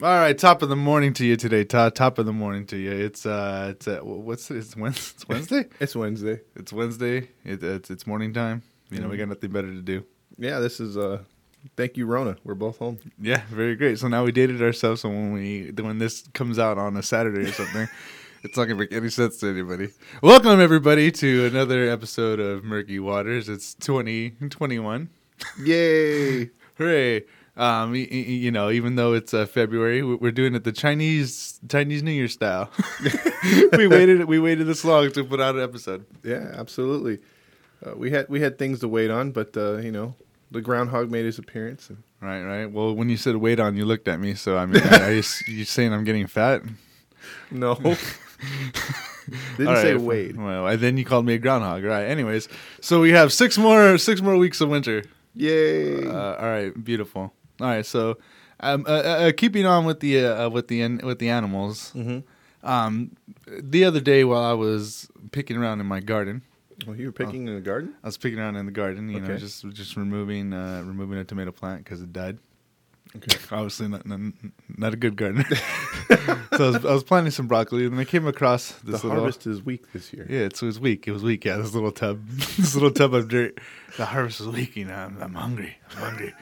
All right, top of the morning to you today, Todd. Top of the morning to you. It's uh, it's uh, what's it? It's Wednesday. It's Wednesday. It's Wednesday. it's Wednesday. It, it's it's morning time. You know, we got nothing better to do. Yeah, this is uh thank you, Rona. We're both home. Yeah, very great. So now we dated ourselves. So when we when this comes out on a Saturday or something, it's not gonna make any sense to anybody. Welcome everybody to another episode of Murky Waters. It's twenty twenty one. Yay! Hooray! Um, y- y- you know, even though it's uh, February, we- we're doing it the Chinese Chinese New Year style. we waited we waited this long to put out an episode. Yeah, absolutely. Uh, we had we had things to wait on, but uh, you know, the groundhog made his appearance. And Right, right. Well, when you said wait on, you looked at me. So I mean, are you, you saying I'm getting fat? no, didn't All say wait. Well, and then you called me a groundhog. Right. Anyways, so we have six more six more weeks of winter. Yay! Uh, all right, beautiful. All right, so um, uh, uh, uh, keeping on with the uh, uh, with the with the animals. mm-hmm. Um, the other day while I was picking around in my garden, Well, you were picking in the garden. I was picking around in the garden. You know, Okay. just just removing uh, removing a tomato plant because it died. Okay. Obviously, not not, not a good gardener. so I was, I was planting some broccoli, and I came across The this little. harvest is weak this year. Yeah, it's, it was weak. It was weak. Yeah, this little tub, this little tub of dirt. The harvest is weak. You know, I'm, I'm hungry. I'm hungry.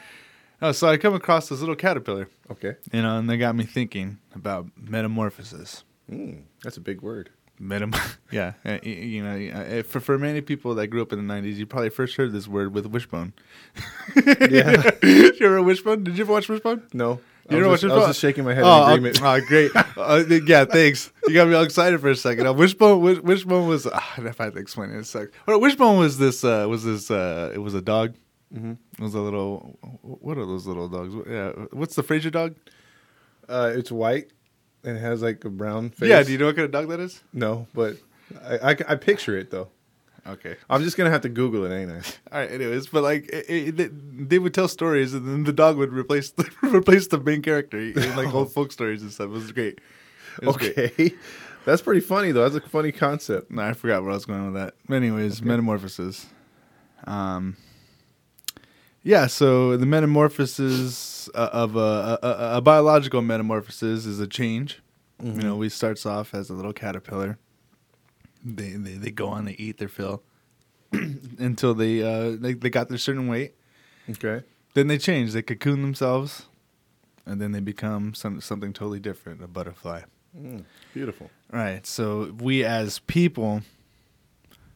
Oh, so I come across this little caterpillar, Okay. you know, and they got me thinking about metamorphosis. Mm, that's a big word. Metam, yeah, uh, you know, uh, for for many people that grew up in the '90s, you probably first heard this word with Wishbone. Yeah. you ever Wishbone? Did you ever watch Wishbone? No, You was, what just, I was just shaking my head Oh, in agreement. oh, great. Uh, yeah, thanks. You got me all excited for a second. Uh, Wishbone, Wish, Wishbone was. Uh, if I had to explain it, it sucks. Well, Wishbone was this. Uh, was this? Uh, it was a dog. Mhm. It was a little. What are those little dogs? Yeah. What's the Frasier dog? Uh, it's white and it has like a brown face. Yeah. Do you know what kind of dog that is? No, but I, I, I picture it though. Okay. I'm just gonna have to Google it, ain't I? All right. Anyways, but like it, it, they- would tell stories, and then the dog would replace the, replace the main character in like old folk stories and stuff. It was great. It was great. Okay, that's pretty funny though. That's a funny concept. No, I forgot where I was going on with that. Anyways, metamorphosis. Um, yeah, so the metamorphosis uh, of a, a, a biological metamorphosis is a change. You know, we starts off as a little caterpillar. They they, they go on to eat their fill until they uh they, they got their certain weight. Okay. Then they change. They cocoon themselves, and then they become some something totally different. A butterfly. Mm, beautiful. Right. So we as people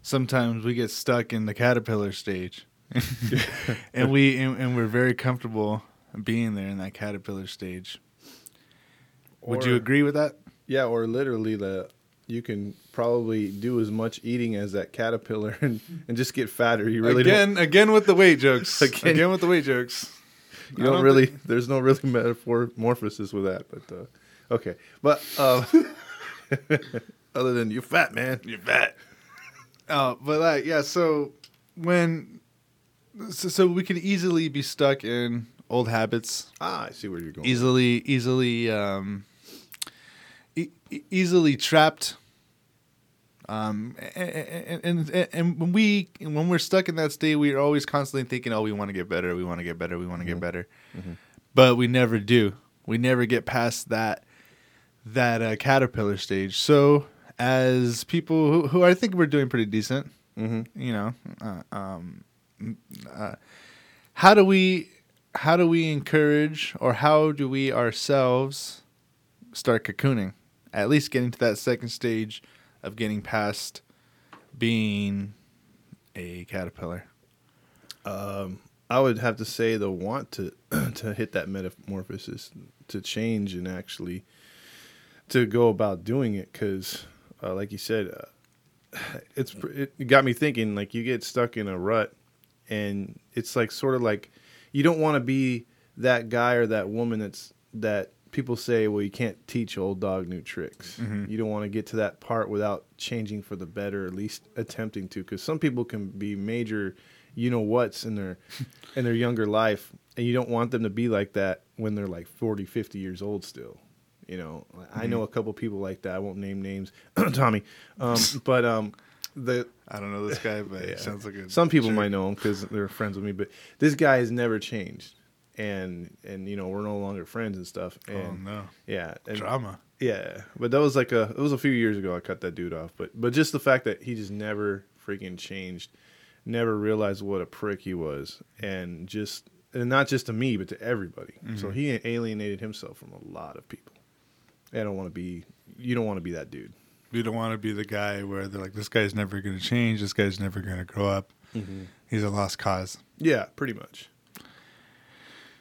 sometimes we get stuck in the caterpillar stage. and we and, and we're very comfortable being there in that caterpillar stage. Would you agree with that? Yeah, or literally the you can probably do as much eating as that caterpillar and, and just get fatter. You really again, again with the weight jokes. Again. Again, with the weight jokes. don't. You don't, don't really. There's no really metamorphosis with that. But uh, okay. But uh, other than you're fat, man. You're fat. Oh, but like, yeah. So when, so, so we can easily be stuck in old habits. Ah, I see where you're going. easily easily um e- easily trapped um and, and and and when we when we're stuck in that state we're always constantly thinking oh we want to get better we want to get better we want to get better but we never do we never get past that that uh, caterpillar stage so as people who, who i think we're doing pretty decent Mm-hmm. you know uh, um uh, how do we how do we encourage or how do we ourselves start cocooning at least getting to that second stage of getting past being a caterpillar Um, I would have to say the want to to hit that metamorphosis to change and actually to go about doing it because, uh, like you said, uh, it's it got me thinking. Like you get stuck in a rut, and it's like sort of like you don't want to be that guy or that woman that's that people say, well, you can't teach old dog new tricks. Mhm. You don't want to get to that part without changing for the better, at least attempting to, because some people can be major, you know what's in their in their younger life, and you don't want them to be like that when they're like 40, 50 years old still. You know, I know a couple people like that. I won't name names, Tommy, um, but um, the i don't know this guy but Yeah. it sounds like a some people jerk. might know him because they're friends with me. But this guy has never changed. and and you know we're no longer friends and stuff. oh no, yeah, and, drama. yeah. But that was like a it was a few years ago. I cut that dude off. But but just the fact that he just never freaking changed, never realized what a prick he was, and just and not just to me but to everybody. So Mhm. he alienated himself from a lot of people. I don't want to be. You don't want to be that dude. You don't want to be the guy where they're like, this guy's never going to change. This guy's never going to grow up. Mm-hmm. He's a lost cause. Yeah, pretty much.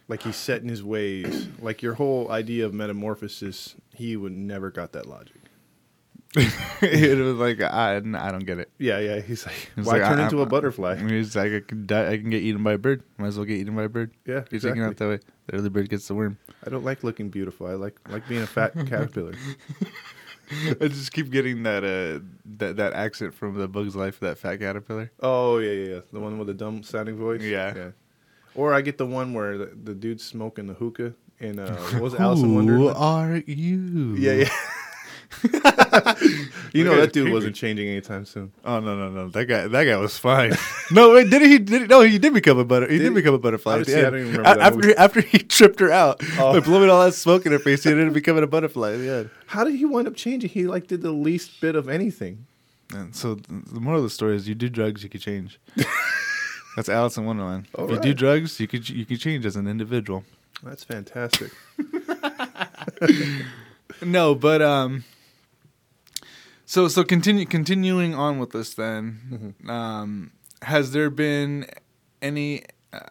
Like he's set in his ways. Like your whole idea of metamorphosis, he would never got that logic. it was like I, I don't get it. Yeah, yeah. He's like, It's why like, turn I- into I'm- a butterfly? He's like I can die. I can get eaten by a bird. Might as well get eaten by a bird. yeah, You're thinking out that way. The early bird gets the worm. I don't like looking beautiful. I like like being a fat caterpillar. I just keep getting that uh that that accent from the Bug's Life, that fat caterpillar. Oh yeah, yeah, yeah. The one with the dumb sounding voice. Yeah. yeah. Or I get the one where the, the dude's smoking the hookah and uh, what was Alice in Wonderland? Who are you? Yeah, yeah. you know That dude wasn't changing anytime soon. Oh no no no! That guy that guy was fine. no wait, did he? Did he, no, he did become a butter. He Did did, become a butterfly. at the Honestly, I end. don't even remember A- that after movie. after he tripped her out Oh. by blowing all that smoke in her face, he ended up becoming a butterfly. Yeah. How did he wind up changing? He like did the least bit of anything. And so the moral of the story is: you do drugs, you can change. That's Alice in Wonderland. All if you do drugs, you could you could change as an individual. That's fantastic. No, but um. So so continue continuing on with this then. Um, has there been any uh,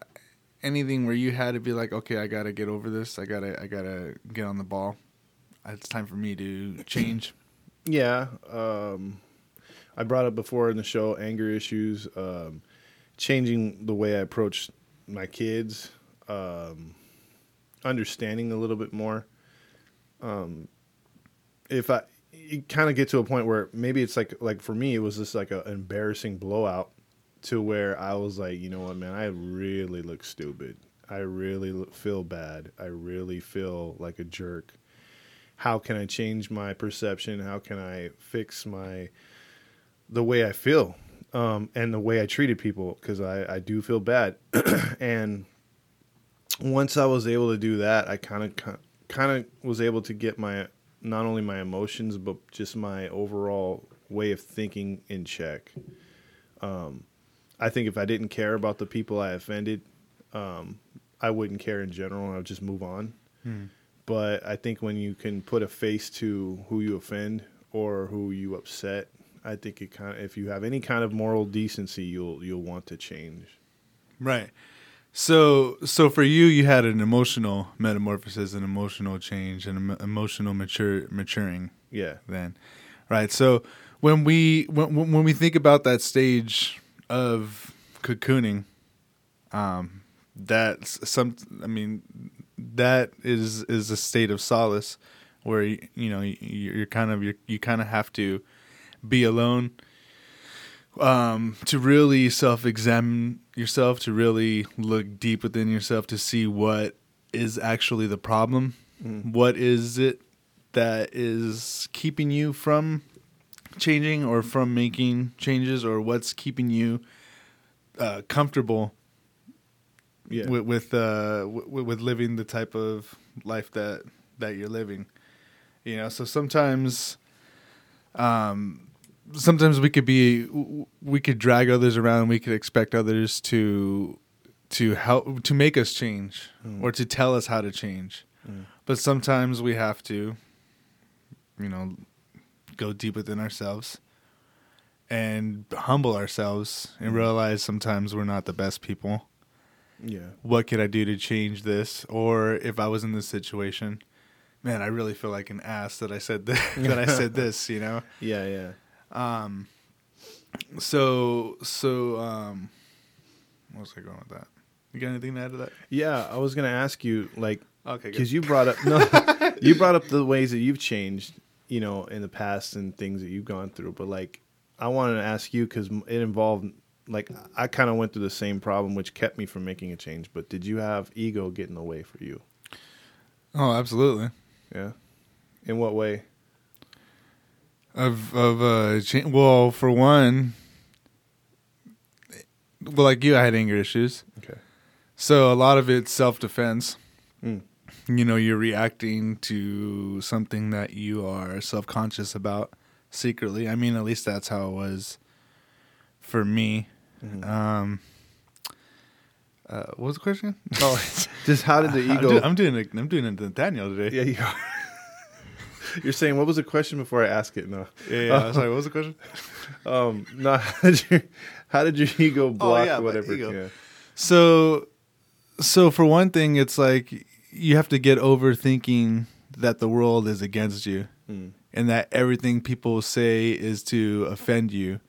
anything where you had to be like, okay, I gotta get over this. I gotta I gotta get on the ball. It's time for me to change. Yeah, um, I brought up before in the show anger issues, um, changing the way I approach my kids, um, understanding a little bit more. Um, if I, you kind of get to a point where maybe it's like like for me it was just like an embarrassing blowout to where I was like, you know what, man, I really look stupid. I really feel bad. I really feel like a jerk how can I change my perception? How can I fix my the way I feel um, and the way I treated people? Because I, I do feel bad, and once I was able to do that, I kind of kind of was able to get my not only my emotions but just my overall way of thinking in check. Um, I think if I didn't care about the people I offended, um, I wouldn't care in general, and I'd just move on but I think when you can put a face to who you offend or who you upset, I think it kind of if you have any kind of moral decency, you'll you'll want to change. Right. So so for you, you had an emotional metamorphosis, an emotional change, an emo- emotional mature maturing. Yeah, then right so when we when, when when we think about that stage of cocooning um that's some i mean that is is a state of solace where you, you know you, you're kind of you you kind of have to be alone um to really self-examine yourself to really look deep within yourself to see what is actually the problem. What is it that is keeping you from changing or from making changes or what's keeping you uh, comfortable yeah, with with, uh, w- with living the type of life that that you're living you know? So sometimes um sometimes we could be we could drag others around we could expect others to to help to make us change Mm. or to tell us how to change Mm. but sometimes we have to you know go deep within ourselves and humble ourselves and Mm. realize sometimes we're not the best people yeah, what could I do to change this? Or if I was in this situation, man, I really feel like an ass that I said that, that I said this, you know? yeah, yeah. Um, so, so, um, what was I going with that? You got anything to add to that? Yeah, I was gonna ask you like Okay, because you brought up no, you brought up the ways that you've changed, you know, in the past and things that you've gone through. But like, I wanted to ask you because it involved like I kind of went through the same problem, which kept me from making a change. But did you have ego get in the way for you? Oh, absolutely. Yeah. In what way? Of, of, uh, cha- well, for one, well, like you, I had anger issues. Okay. So a lot of it's self defense. Mm. You know, you're reacting to something that you are self conscious about secretly. I mean, at least that's how it was for me. Mhm. Um, uh, what was the question? Oh, just how did the I'm, ego? I'm doing it. I'm doing it to Daniel today. yeah, you are. You're saying what was the question before I ask it? No, Yeah, yeah. Sorry, what was the question? um, no. How did your, how did your ego block Oh, yeah, whatever? ego. Yeah. So, so for one thing, it's like you have to get over thinking that the world is against you Mm. and that everything people say is to offend you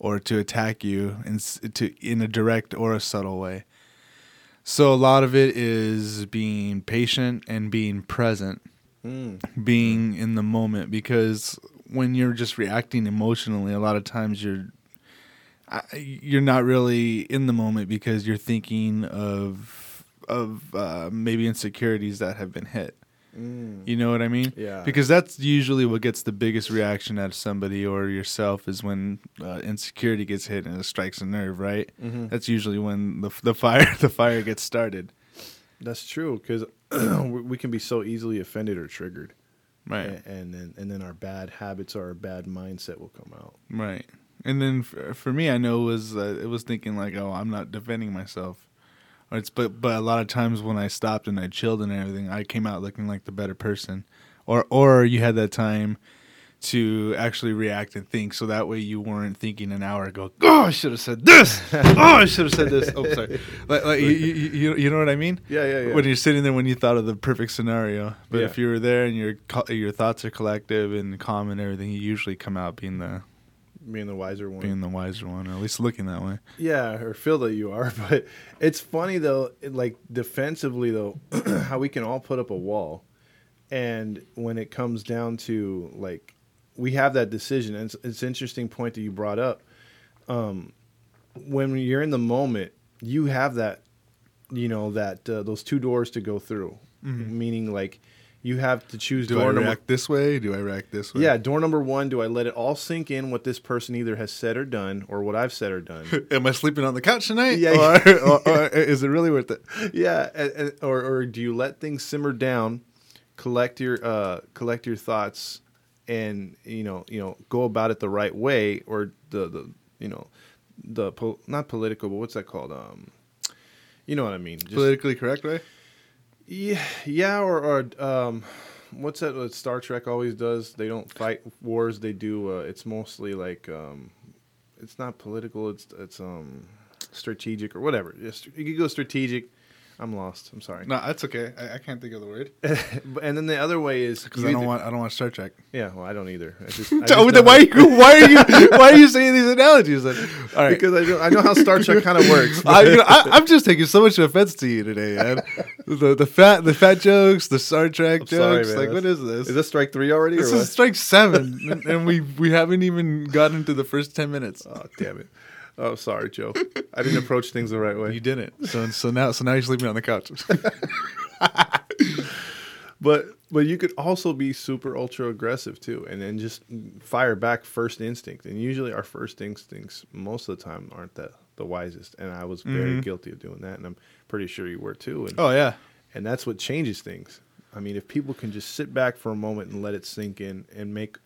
or to attack you in to in a direct or a subtle way. So a lot of it is being patient and being present, Mm. being in the moment because when you're just reacting emotionally, a lot of times you're you're not really in the moment because you're thinking of of uh, maybe insecurities that have been hit. Mm. You know what I mean? Yeah. Because that's usually what gets the biggest reaction out of somebody or yourself is when uh, insecurity gets hit and it strikes a nerve, right? Mhm. That's usually when the the fire the fire gets started, That's true because we can be so easily offended or triggered, right? A- and then and then our bad habits or our bad mindset will come out. Right. And then for, for me, I know it was uh, it was thinking like, oh, I'm not defending myself. Or it's but but a lot of times when I stopped and I chilled and everything, I came out looking like the better person. Or or you had that time to actually react and think, so that way you weren't thinking an hour ago. Oh, I should have said this. oh, I should have said this. Oh, sorry. Like, like you, you, you know what I mean? Yeah, yeah, yeah. When you're sitting there when you thought of the perfect scenario, but Yeah. if you were there and your your thoughts are collective and calm and everything, you usually come out being the Being the wiser one. being the wiser one, or at least looking that way. Yeah, or feel that you are. But it's funny though, like defensively though, how we can all put up a wall, and when it comes down to like, we have that decision. And it's, it's an interesting point that you brought up. Um, when you're in the moment, you have that, you know, that uh, those two doors to go through. Meaning, like, you have to choose Do I door number react this way? Do I react this way? yeah, door number one, do I let it all sink in what this person either has said or done or what I've said or done? Am I sleeping on the couch tonight? Yeah. Or, or, or is it really worth it? yeah, and, and- or or do you let things simmer down, collect your uh collect your thoughts and you know, you know, go about it the right way or the the you know, the po- not political, but what's that called? Um you know what I mean? Just, Politically correct way? yeah, yeah, or, or um, what's that? What Star Trek always does? They don't fight wars. They do. Uh, it's mostly like um, it's not political. It's it's um, strategic or whatever. Just, you could go strategic. I'm lost. I'm sorry. No, that's okay. I, I can't think of the word and then the other way is because I don't either- want I don't want Star Trek. Yeah, well, I don't either. I just, I just Tell me then why how- you why are you why are you saying these analogies? Then? All right. because I know, I know how Star Trek kind of works. I, you know, I, I'm just taking so much offense to you today, man. The the fat the fat jokes, the Star Trek I'm jokes. man. like, what is this? Is this strike three already? this or what? is strike seven, and, and we we haven't even gotten to the first ten minutes. Oh damn it! Oh sorry, Joe. I didn't approach things the right way. You didn't. So so now so now you're sleeping on the couch. But but you could also be super ultra aggressive too, and then just fire back first instinct. And usually our first instincts most of the time aren't the the wisest. And I was very Mhm. guilty of doing that, and I'm pretty sure you were too. And oh yeah. and that's what changes things. I mean, if people can just sit back for a moment and let it sink in and make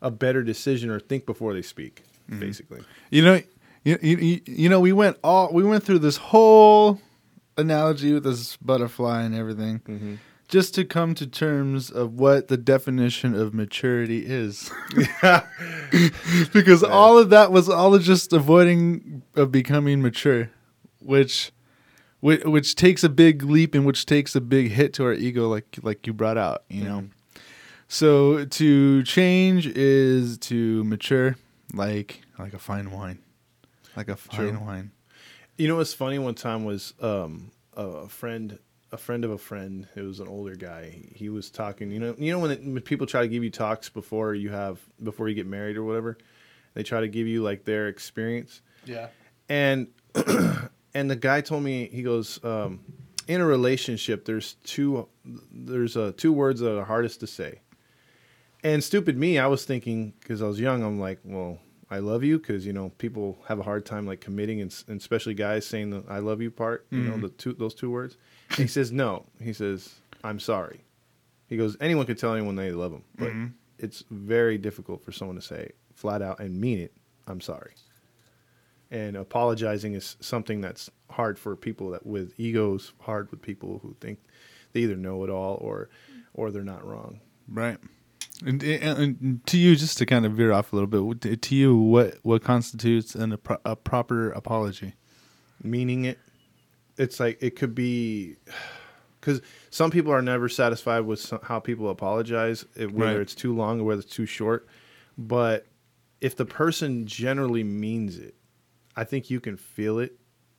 a better decision or think before they speak, basically. You know, you, you, you know, we went all we went through this whole analogy with this butterfly and everything, Mhm. just to come to terms of what the definition of maturity is. because all of that was all just avoiding of becoming mature, which. Which, which takes a big leap and which takes a big hit to our ego, like like you brought out, you know. So to change is to mature, like like a fine wine, like a fine True. wine. You know what's funny? One time was um, a friend, a friend of a friend. It was an older guy. He was talking. You know, you know when, it, when people try to give you talks before you have before you get married or whatever, they try to give you like their experience. Yeah. And and the guy told me he goes um, in a relationship. There's two there's uh, two words that are hardest to say. And stupid me, I was thinking because I was young. I'm like, well, I love you because you know people have a hard time like committing and, and especially guys saying the I love you part. You know Mhm. the two those two words. And he says no. He says I'm sorry. He goes anyone can tell anyone they love them, but Mhm. it's very difficult for someone to say flat out and mean it. I'm sorry. And apologizing is something that's hard for people that with egos, hard with people who think they either know it all or or they're not wrong. Right. And, and, to you, just to kind of veer off a little bit, to you, what what constitutes an, a, pro- a proper apology? meaning it. It's like it could be because some people are never satisfied with some, how people apologize, whether Right. it's too long or whether it's too short. But if the person generally means it, I think you can feel it.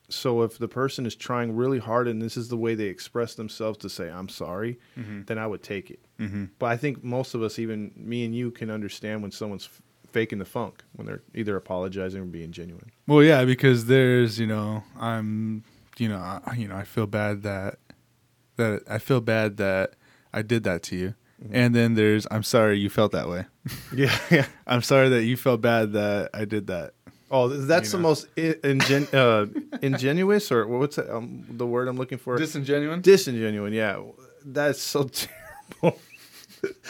So if the person is trying really hard and this is the way they express themselves to say I'm sorry, then I would take it. Mm-hmm. But I think most of us, even me and you, can understand when someone's f- faking the funk when they're either apologizing or being genuine. Well, yeah, because there's, you know, I'm, you know, I, you know, I feel bad that that I feel bad that I did that to you, and then there's, I'm sorry you felt that way. Yeah, yeah. I'm sorry that you felt bad that I did that. Oh, that's You the most ingen- uh, ingenuous, or what's that, um, the word I'm looking for? Disingenuous. Disingenuine. Yeah, that's so terrible.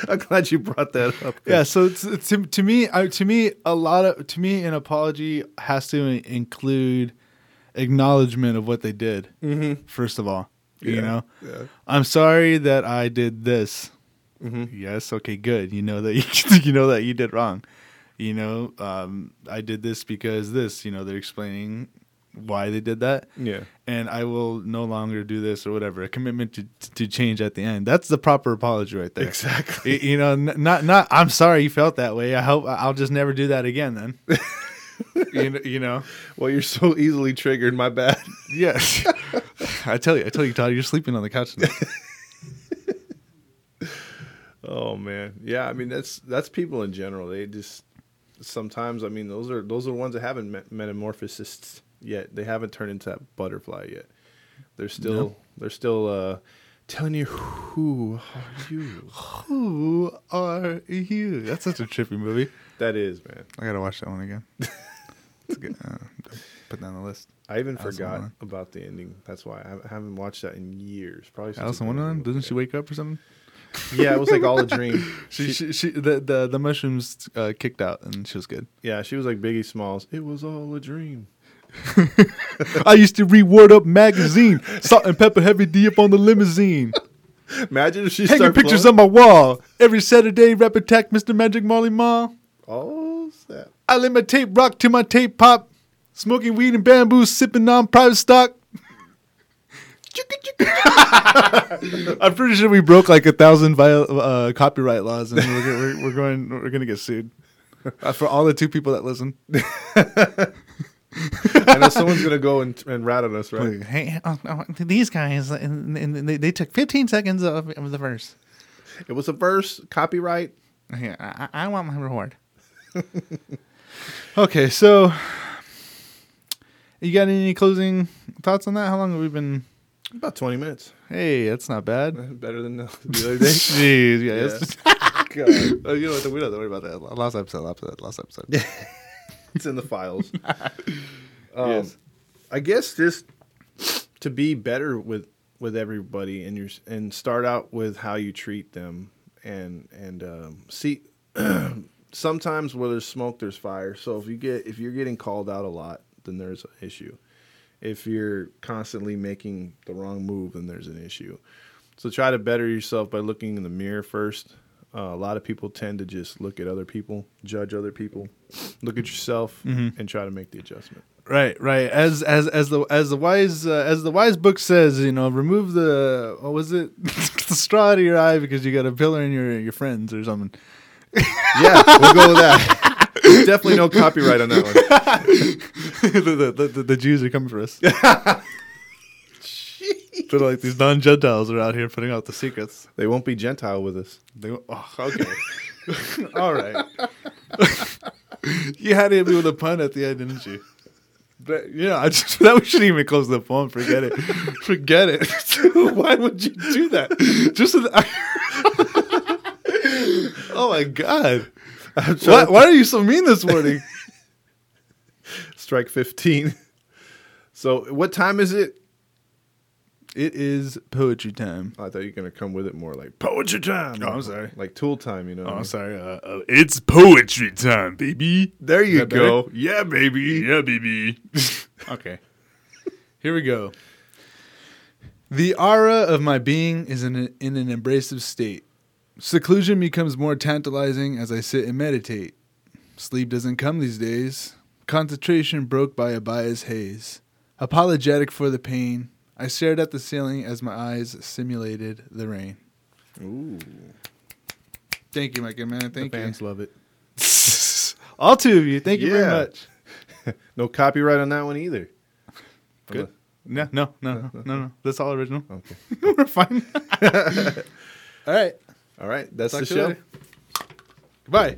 I'm glad you brought that up. Yeah, so it's, it's, to, to me, I, to me, a lot of to me, an apology has to include acknowledgement of what they did. Mhm. First of all, you know, yeah. I'm sorry that I did this. Mhm. Yes, okay, good. You know that you, you know that you did wrong. You know, um, I did this because this. You know, they're explaining why they did that, Yeah. and I will no longer do this or whatever. A commitment to to change at the end. That's the proper apology right there. Exactly. Y- you know, n- not not. I'm sorry you felt that way. I hope I'll just never do that again. Then, you know, you know. Well, you're so easily triggered. My bad. Yes, I tell you, I tell you, Todd, you're sleeping on the couch. Tonight. Oh man, yeah. I mean, that's that's people in general. They just sometimes. I mean, those are those are ones that haven't met metamorphosed yet. They haven't turned into that butterfly yet. They're still No. they're still uh, telling you who are you. Who are you? That's such a trippy movie. That is, man. I gotta watch that one again. It's good. Uh, put that on the list. I even Alison forgot about the ending. That's why I haven't- watched that in years. Probably Alice in Wonderland. Doesn't she wake up or something? Yeah, it was like all a dream. She, She- she, the, the the mushrooms uh, kicked out and she was good. yeah, she was like Biggie Smalls. It was all a dream. I used to read Word Up magazine, Salt-n-Pepa heavy D up on the limousine, Imagine if she hanging pictures flowing. on my wall every Saturday. Rap attack, Mr. Magic Marley Marl. Oh, snap. I let my tape rock to my tape pop, smoking weed and bamboo, sipping on private stock. I'm pretty sure we broke like a thousand viol- uh, copyright laws, and we're, we're, we're going we're going to get sued uh, for all the two people that listen. I know someone's gonna go and, and rat on us, right? Like, hey, oh, no, these guys, and, and they, they took 15 seconds of, of the verse. It was a verse, copyright. I, I I want my reward. okay, so you got any closing thoughts on that? How long have we been? About twenty minutes. Hey, that's not bad. Better than the, the other day. Jeez, yeah. it's- God, oh, you know what? We don't have to worry about that. Last episode, last episode, last episode. it's in the files. Um, Yes. I guess just to be better with with everybody and your and start out with how you treat them and and um, see sometimes where there's smoke there's fire so if you get if you're getting called out a lot then there's an issue if you're constantly making the wrong move then there's an issue so try to better yourself by looking in the mirror first uh, a lot of people tend to just look at other people judge other people look at yourself and try to make the adjustment Right, right. As as as the as the wise uh, as the wise book says, you know, remove the what was it, the straw out of your eye because you got a pillar in your your friends or something. Yeah, we'll go with that. There's definitely no copyright on that one. the, the, the, the Jews are coming for us. They're like these non Gentiles are out here putting out the secrets. They won't be Gentile with us. They, oh, okay. All right. you had to hit me with a pun at the end, didn't you? But yeah, I just that we shouldn't even close the phone. Forget it. Forget it. Why would you do that? Just so that oh my god. I'm Why, why are you so mean this morning? strike 15. so, what time is it? It is poetry time. I thought you were going to come with it more like poetry time. Oh, I'm sorry. Like tool time, you know. what I mean? sorry. Uh, uh, it's poetry time, baby. There you go. Yeah, baby. Yeah, baby. okay. Here we go. The aura of my being is in, a, in an abrasive state. Seclusion becomes more tantalizing as I sit and meditate. Sleep doesn't come these days. Concentration broke by a bias haze. Apologetic for the pain, I stared at the ceiling as my eyes simulated the rain. Ooh. Thank you, my good man. Thank the you. fans love it. All two of you. Thank you Yeah. very much. No copyright on that one either. Good. No, no, no, no, no, no. That's all original. Okay. We're fine. all right. All right. That's Talk the show. Goodbye.